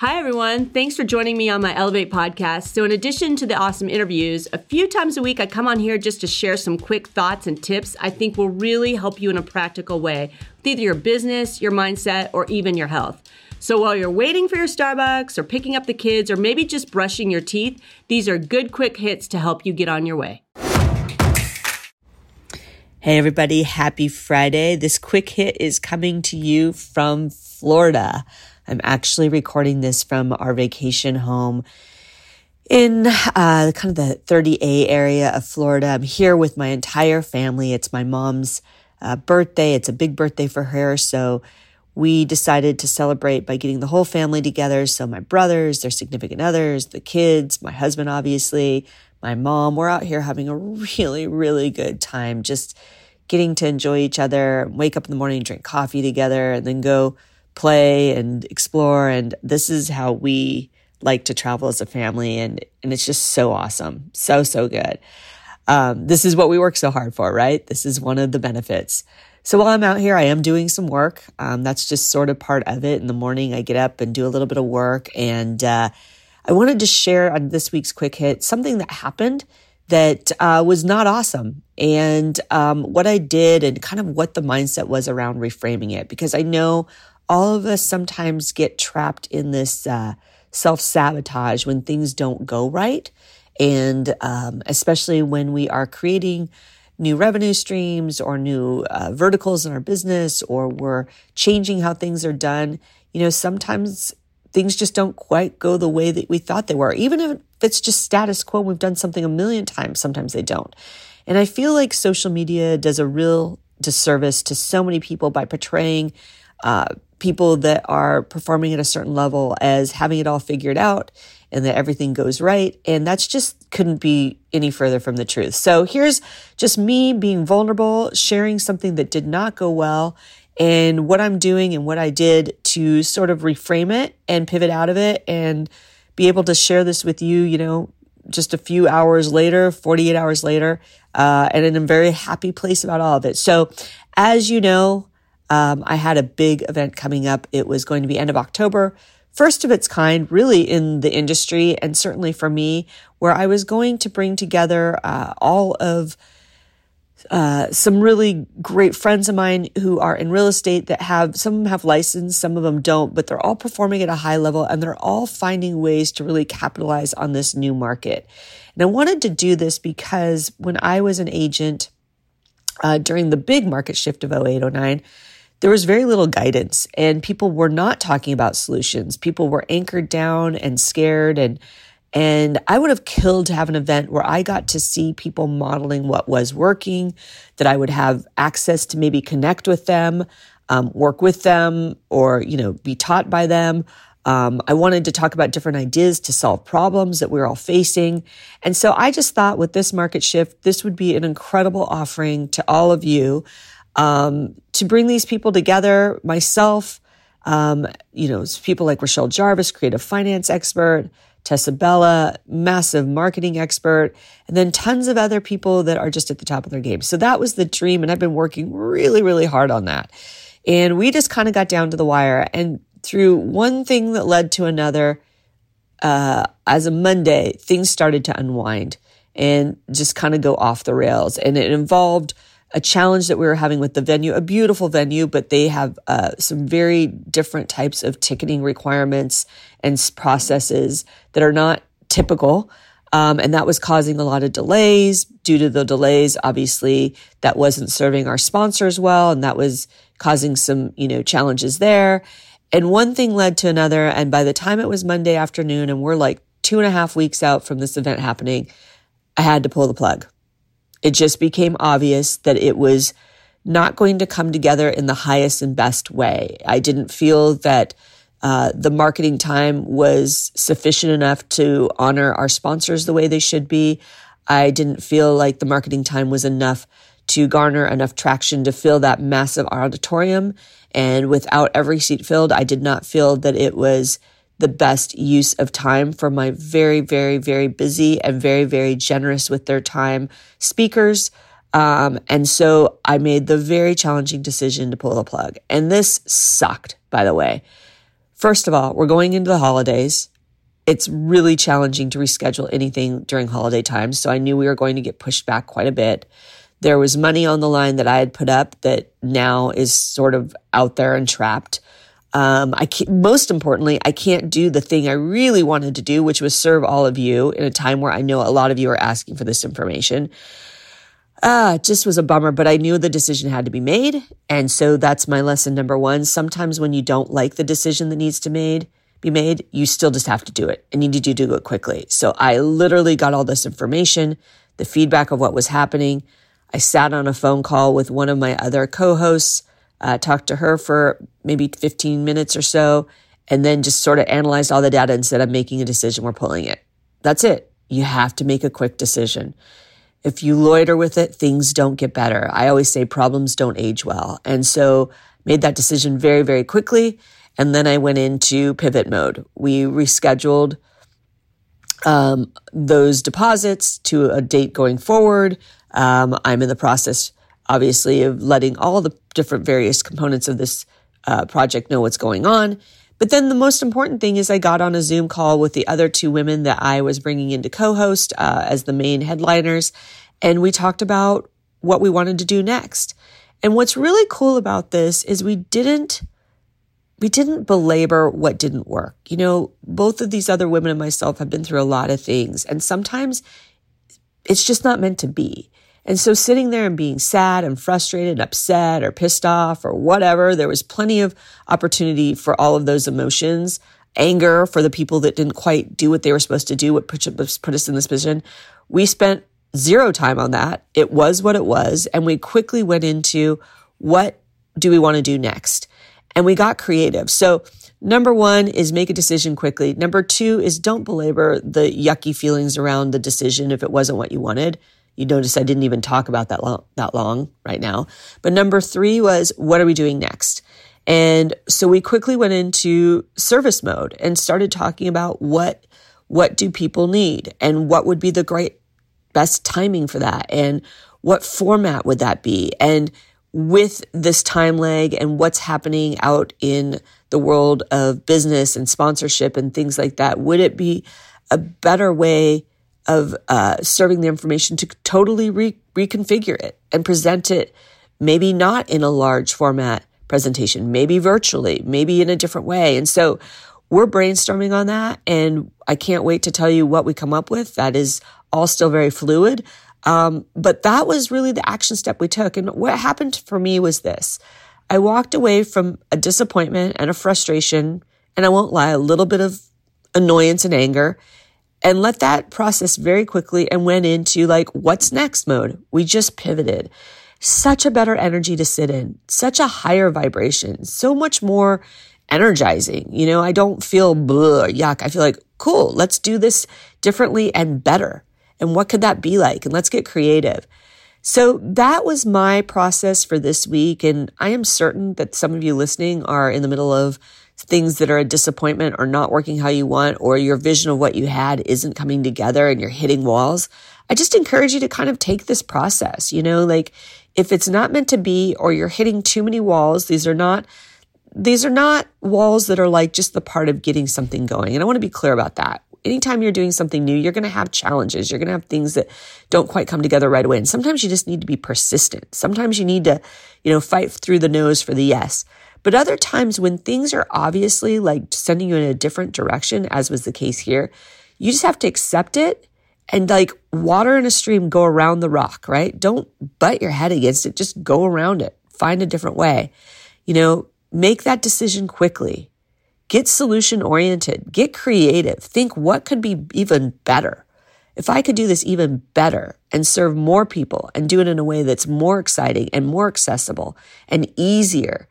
Hi, everyone. Thanks for joining me on my Elevate podcast. So, in addition to the awesome interviews, a few times a week I come on here just to share some quick thoughts and tips I think will really help you in a practical way with either your business, your mindset, or even your health. So, while you're waiting for your Starbucks or picking up the kids or maybe just brushing your teeth, these are good quick hits to help you get on your way. Hey, everybody. Happy Friday. This quick hit is coming to you from Florida. I'm actually recording this from our vacation home in uh, kind of the 30A area of Florida. I'm here with my entire family. It's my mom's uh, birthday. It's a big birthday for her. So we decided to celebrate by getting the whole family together. So my brothers, their significant others, the kids, my husband, obviously, my mom, we're out here having a really, really good time. Just getting to enjoy each other, wake up in the morning, drink coffee together, and then go play and explore. And this is how we like to travel as a family. And, and it's just so awesome. So, so good. Um, this is what we work so hard for, right? This is one of the benefits. So while I'm out here, I am doing some work. Um, that's just sort of part of it. In the morning, I get up and do a little bit of work. And uh, I wanted to share on this week's quick hit something that happened that uh, was not awesome and um, what I did and kind of what the mindset was around reframing it. Because I know all of us sometimes get trapped in this uh, self sabotage when things don't go right. And um, especially when we are creating new revenue streams or new uh, verticals in our business, or we're changing how things are done, you know, sometimes things just don't quite go the way that we thought they were. Even if it's just status quo, we've done something a million times, sometimes they don't. And I feel like social media does a real disservice to so many people by portraying uh, people that are performing at a certain level as having it all figured out and that everything goes right. And that's just couldn't be any further from the truth. So here's just me being vulnerable, sharing something that did not go well and what I'm doing and what I did to sort of reframe it and pivot out of it and be able to share this with you, you know, just a few hours later, 48 hours later, uh, and in a very happy place about all of it. So, as you know, um, I had a big event coming up. It was going to be end of October, first of its kind, really in the industry, and certainly for me, where I was going to bring together uh, all of uh, some really great friends of mine who are in real estate that have some of them have license, some of them don't, but they're all performing at a high level and they're all finding ways to really capitalize on this new market. And I wanted to do this because when I was an agent uh, during the big market shift of 0809, there was very little guidance and people were not talking about solutions. People were anchored down and scared and and I would have killed to have an event where I got to see people modeling what was working, that I would have access to maybe connect with them, um, work with them, or, you know, be taught by them. Um, I wanted to talk about different ideas to solve problems that we're all facing. And so I just thought with this market shift, this would be an incredible offering to all of you um, to bring these people together, myself, um, you know, people like Rochelle Jarvis, creative finance expert, Tessa Bella, massive marketing expert, and then tons of other people that are just at the top of their game. So that was the dream. And I've been working really, really hard on that. And we just kind of got down to the wire. And through one thing that led to another, uh, as a Monday, things started to unwind and just kind of go off the rails. And it involved a challenge that we were having with the venue, a beautiful venue, but they have uh, some very different types of ticketing requirements and processes that are not typical. Um, and that was causing a lot of delays. Due to the delays, obviously, that wasn't serving our sponsors well, and that was causing some, you know, challenges there. And one thing led to another. And by the time it was Monday afternoon, and we're like two and a half weeks out from this event happening, I had to pull the plug. It just became obvious that it was not going to come together in the highest and best way. I didn't feel that uh, the marketing time was sufficient enough to honor our sponsors the way they should be. I didn't feel like the marketing time was enough to garner enough traction to fill that massive auditorium. And without every seat filled, I did not feel that it was the best use of time for my very, very, very busy and very, very generous with their time speakers. Um, and so I made the very challenging decision to pull the plug. And this sucked, by the way. First of all, we're going into the holidays. It's really challenging to reschedule anything during holiday time. So I knew we were going to get pushed back quite a bit. There was money on the line that I had put up that now is sort of out there and trapped. Um, I most importantly, I can't do the thing I really wanted to do, which was serve all of you in a time where I know a lot of you are asking for this information. Ah, it just was a bummer, but I knew the decision had to be made. And so that's my lesson number one. Sometimes when you don't like the decision that needs to made, be made, you still just have to do it and you need to do it quickly. So I literally got all this information, the feedback of what was happening. I sat on a phone call with one of my other co-hosts, uh, talked to her for maybe 15 minutes or so, and then just sort of analyzed all the data said, I'm making a decision. We're pulling it. That's it. You have to make a quick decision. If you loiter with it, things don't get better. I always say problems don't age well. And so made that decision very, very quickly. And then I went into pivot mode. We rescheduled um, those deposits to a date going forward. Um, I'm in the process, obviously, of letting all the different various components of this uh, project know what's going on. But then the most important thing is I got on a Zoom call with the other two women that I was bringing in to co-host uh, as the main headliners. And we talked about what we wanted to do next. And what's really cool about this is we didn't, we didn't belabor what didn't work. You know, both of these other women and myself have been through a lot of things and sometimes it's just not meant to be. And so sitting there and being sad and frustrated and upset or pissed off or whatever, there was plenty of opportunity for all of those emotions. Anger for the people that didn't quite do what they were supposed to do, what put, put us in this position. We spent zero time on that. It was what it was. And we quickly went into what do we want to do next? And we got creative. So number one is make a decision quickly. Number two is don't belabor the yucky feelings around the decision if it wasn't what you wanted. You notice I didn't even talk about that long, that long right now. But number three was, what are we doing next? And so we quickly went into service mode and started talking about what, what do people need and what would be the great best timing for that and what format would that be? And with this time lag and what's happening out in the world of business and sponsorship and things like that, would it be a better way of uh, serving the information to totally re- reconfigure it and present it, maybe not in a large format presentation, maybe virtually, maybe in a different way. And so we're brainstorming on that. And I can't wait to tell you what we come up with. That is all still very fluid. Um, but that was really the action step we took. And what happened for me was this. I walked away from a disappointment and a frustration, and I won't lie, a little bit of annoyance and anger and let that process very quickly and went into like, what's next mode? We just pivoted. Such a better energy to sit in, such a higher vibration, so much more energizing. You know, I don't feel blah, yuck. I feel like, cool, let's do this differently and better. And what could that be like? And let's get creative. So that was my process for this week. And I am certain that some of you listening are in the middle of things that are a disappointment or not working how you want, or your vision of what you had isn't coming together and you're hitting walls, I just encourage you to kind of take this process. You know, like if it's not meant to be, or you're hitting too many walls, these are not, these are not walls that are like just the part of getting something going. And I want to be clear about that. Anytime you're doing something new, you're going to have challenges. You're going to have things that don't quite come together right away. And sometimes you just need to be persistent. Sometimes you need to, you know, fight through the nose for the yes. But other times when things are obviously like sending you in a different direction, as was the case here, you just have to accept it and like water in a stream, go around the rock, right? Don't butt your head against it. Just go around it. Find a different way. You know, make that decision quickly. Get solution oriented. Get creative. Think what could be even better. If I could do this even better and serve more people and do it in a way that's more exciting and more accessible and easier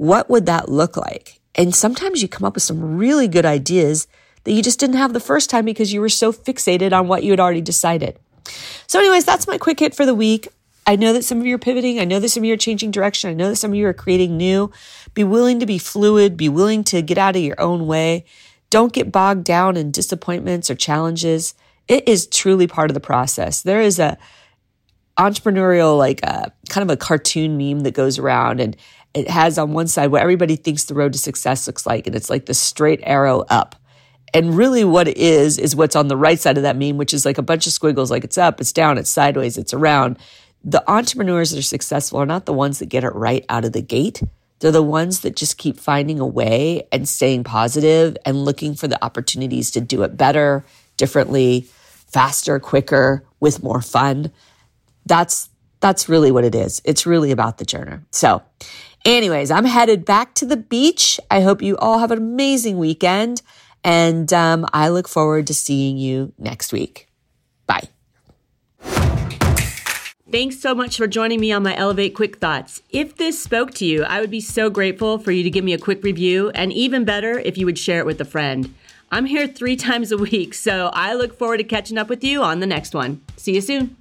what would that look like? And sometimes you come up with some really good ideas that you just didn't have the first time because you were so fixated on what you had already decided. So, anyways, that's my quick hit for the week. I know that some of you are pivoting. I know that some of you are changing direction. I know that some of you are creating new. Be willing to be fluid. Be willing to get out of your own way. Don't get bogged down in disappointments or challenges. It is truly part of the process. There is a entrepreneurial, like a kind of a cartoon meme that goes around and it has on one side what everybody thinks the road to success looks like, and it's like the straight arrow up. And really, what it is, is what's on the right side of that meme, which is like a bunch of squiggles, like it's up, it's down, it's sideways, it's around. The entrepreneurs that are successful are not the ones that get it right out of the gate. They're the ones that just keep finding a way and staying positive and looking for the opportunities to do it better, differently, faster, quicker, with more fun. That's that's really what it is. It's really about the journey. So, anyways, I'm headed back to the beach. I hope you all have an amazing weekend. And um, I look forward to seeing you next week. Bye. Thanks so much for joining me on my Elevate Quick Thoughts. If this spoke to you, I would be so grateful for you to give me a quick review, and even better if you would share it with a friend. I'm here three times a week, so I look forward to catching up with you on the next one. See you soon.